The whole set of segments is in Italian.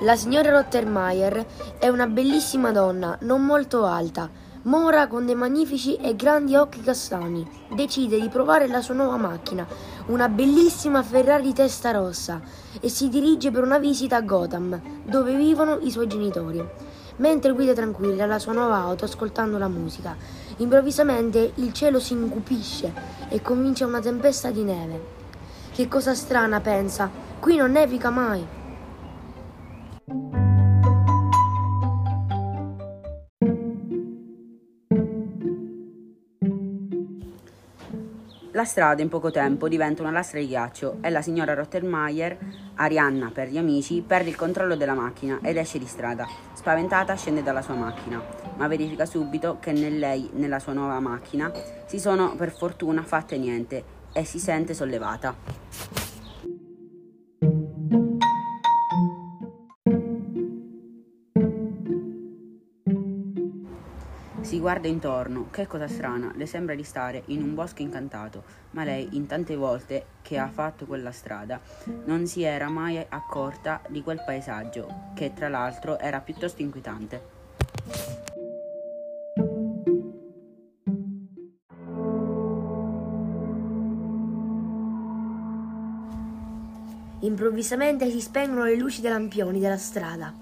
La signora Rottermeier è una bellissima donna, non molto alta, mora con dei magnifici e grandi occhi castani. Decide di provare la sua nuova macchina, una bellissima Ferrari testa rossa, e si dirige per una visita a Gotham, dove vivono i suoi genitori. Mentre guida tranquilla la sua nuova auto ascoltando la musica, improvvisamente il cielo si incupisce e comincia una tempesta di neve. Che cosa strana, pensa, qui non nevica mai. La strada in poco tempo diventa una lastra di ghiaccio e la signora Rottermeier, Arianna per gli amici, perde il controllo della macchina ed esce di strada. Spaventata scende dalla sua macchina, ma verifica subito che né lei né la sua nuova macchina si sono per fortuna fatte niente e si sente sollevata. Si guarda intorno, che cosa strana, le sembra di stare in un bosco incantato, ma lei, in tante volte che ha fatto quella strada, non si era mai accorta di quel paesaggio, che tra l'altro era piuttosto inquietante. Improvvisamente si spengono le luci dei lampioni della strada.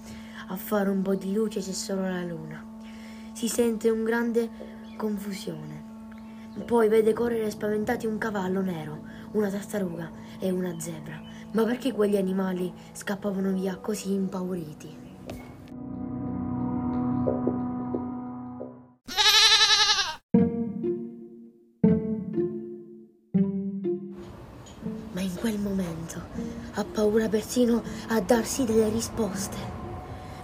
A fare un po' di luce c'è solo la luna si sente un grande confusione. Poi vede correre spaventati un cavallo nero, una tartaruga e una zebra. Ma perché quegli animali scappavano via così impauriti? Ma in quel momento ha paura persino a darsi delle risposte.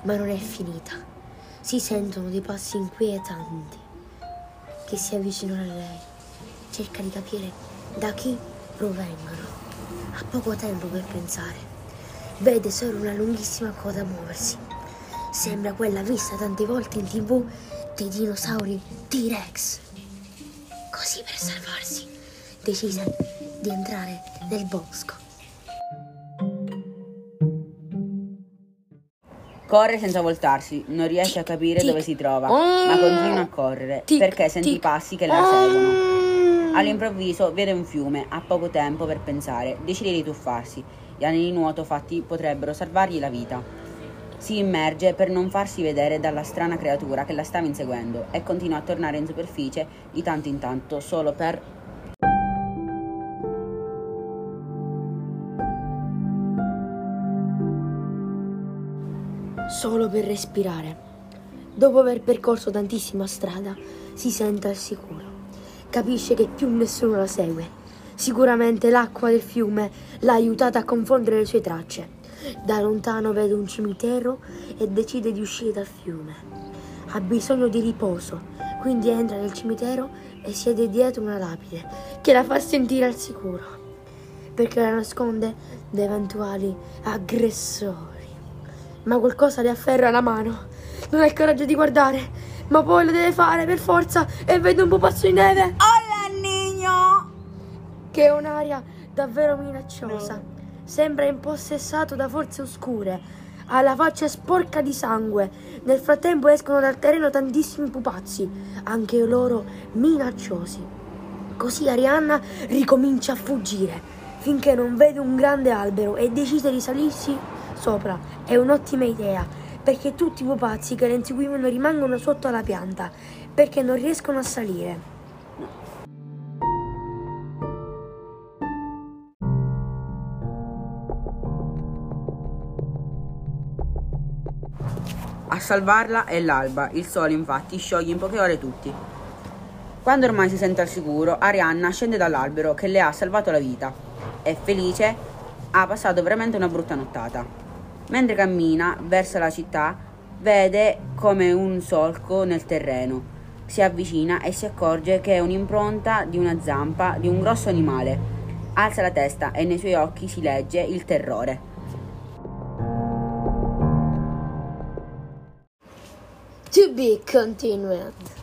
Ma non è finita si sentono dei passi inquietanti che si avvicinano a lei. Cerca di capire da chi provengono. Ha poco tempo per pensare. Vede solo una lunghissima coda muoversi. Sembra quella vista tante volte in tv dei dinosauri T-Rex. Così per salvarsi decise di entrare nel bosco. Corre senza voltarsi, non riesce a capire dove si trova, ma continua a correre perché sente i passi che la seguono. All'improvviso vede un fiume, ha poco tempo per pensare, decide di tuffarsi. Gli anni di nuoto fatti potrebbero salvargli la vita. Si immerge per non farsi vedere dalla strana creatura che la stava inseguendo e continua a tornare in superficie di tanto in tanto solo per solo per respirare. Dopo aver percorso tantissima strada, si sente al sicuro. Capisce che più nessuno la segue. Sicuramente l'acqua del fiume l'ha aiutata a confondere le sue tracce. Da lontano vede un cimitero e decide di uscire dal fiume. Ha bisogno di riposo, quindi entra nel cimitero e siede dietro una lapide che la fa sentire al sicuro, perché la nasconde da eventuali aggressori ma qualcosa le afferra la mano. Non ha il coraggio di guardare, ma poi lo deve fare per forza e vede un pupazzo di neve. Hola, niño! Che è un'aria davvero minacciosa. No. Sembra impossessato da forze oscure. Ha la faccia sporca di sangue. Nel frattempo escono dal terreno tantissimi pupazzi, anche loro minacciosi. Così Arianna ricomincia a fuggire finché non vede un grande albero e decide di salirsi sopra. È un'ottima idea, perché tutti i pupazzi che la inseguivano rimangono sotto la pianta, perché non riescono a salire. A salvarla è l'alba, il sole infatti scioglie in poche ore tutti. Quando ormai si sente al sicuro, Arianna scende dall'albero che le ha salvato la vita. È felice, ha passato veramente una brutta nottata. Mentre cammina verso la città, vede come un solco nel terreno. Si avvicina e si accorge che è un'impronta di una zampa di un grosso animale. Alza la testa e nei suoi occhi si legge il terrore. To be continued.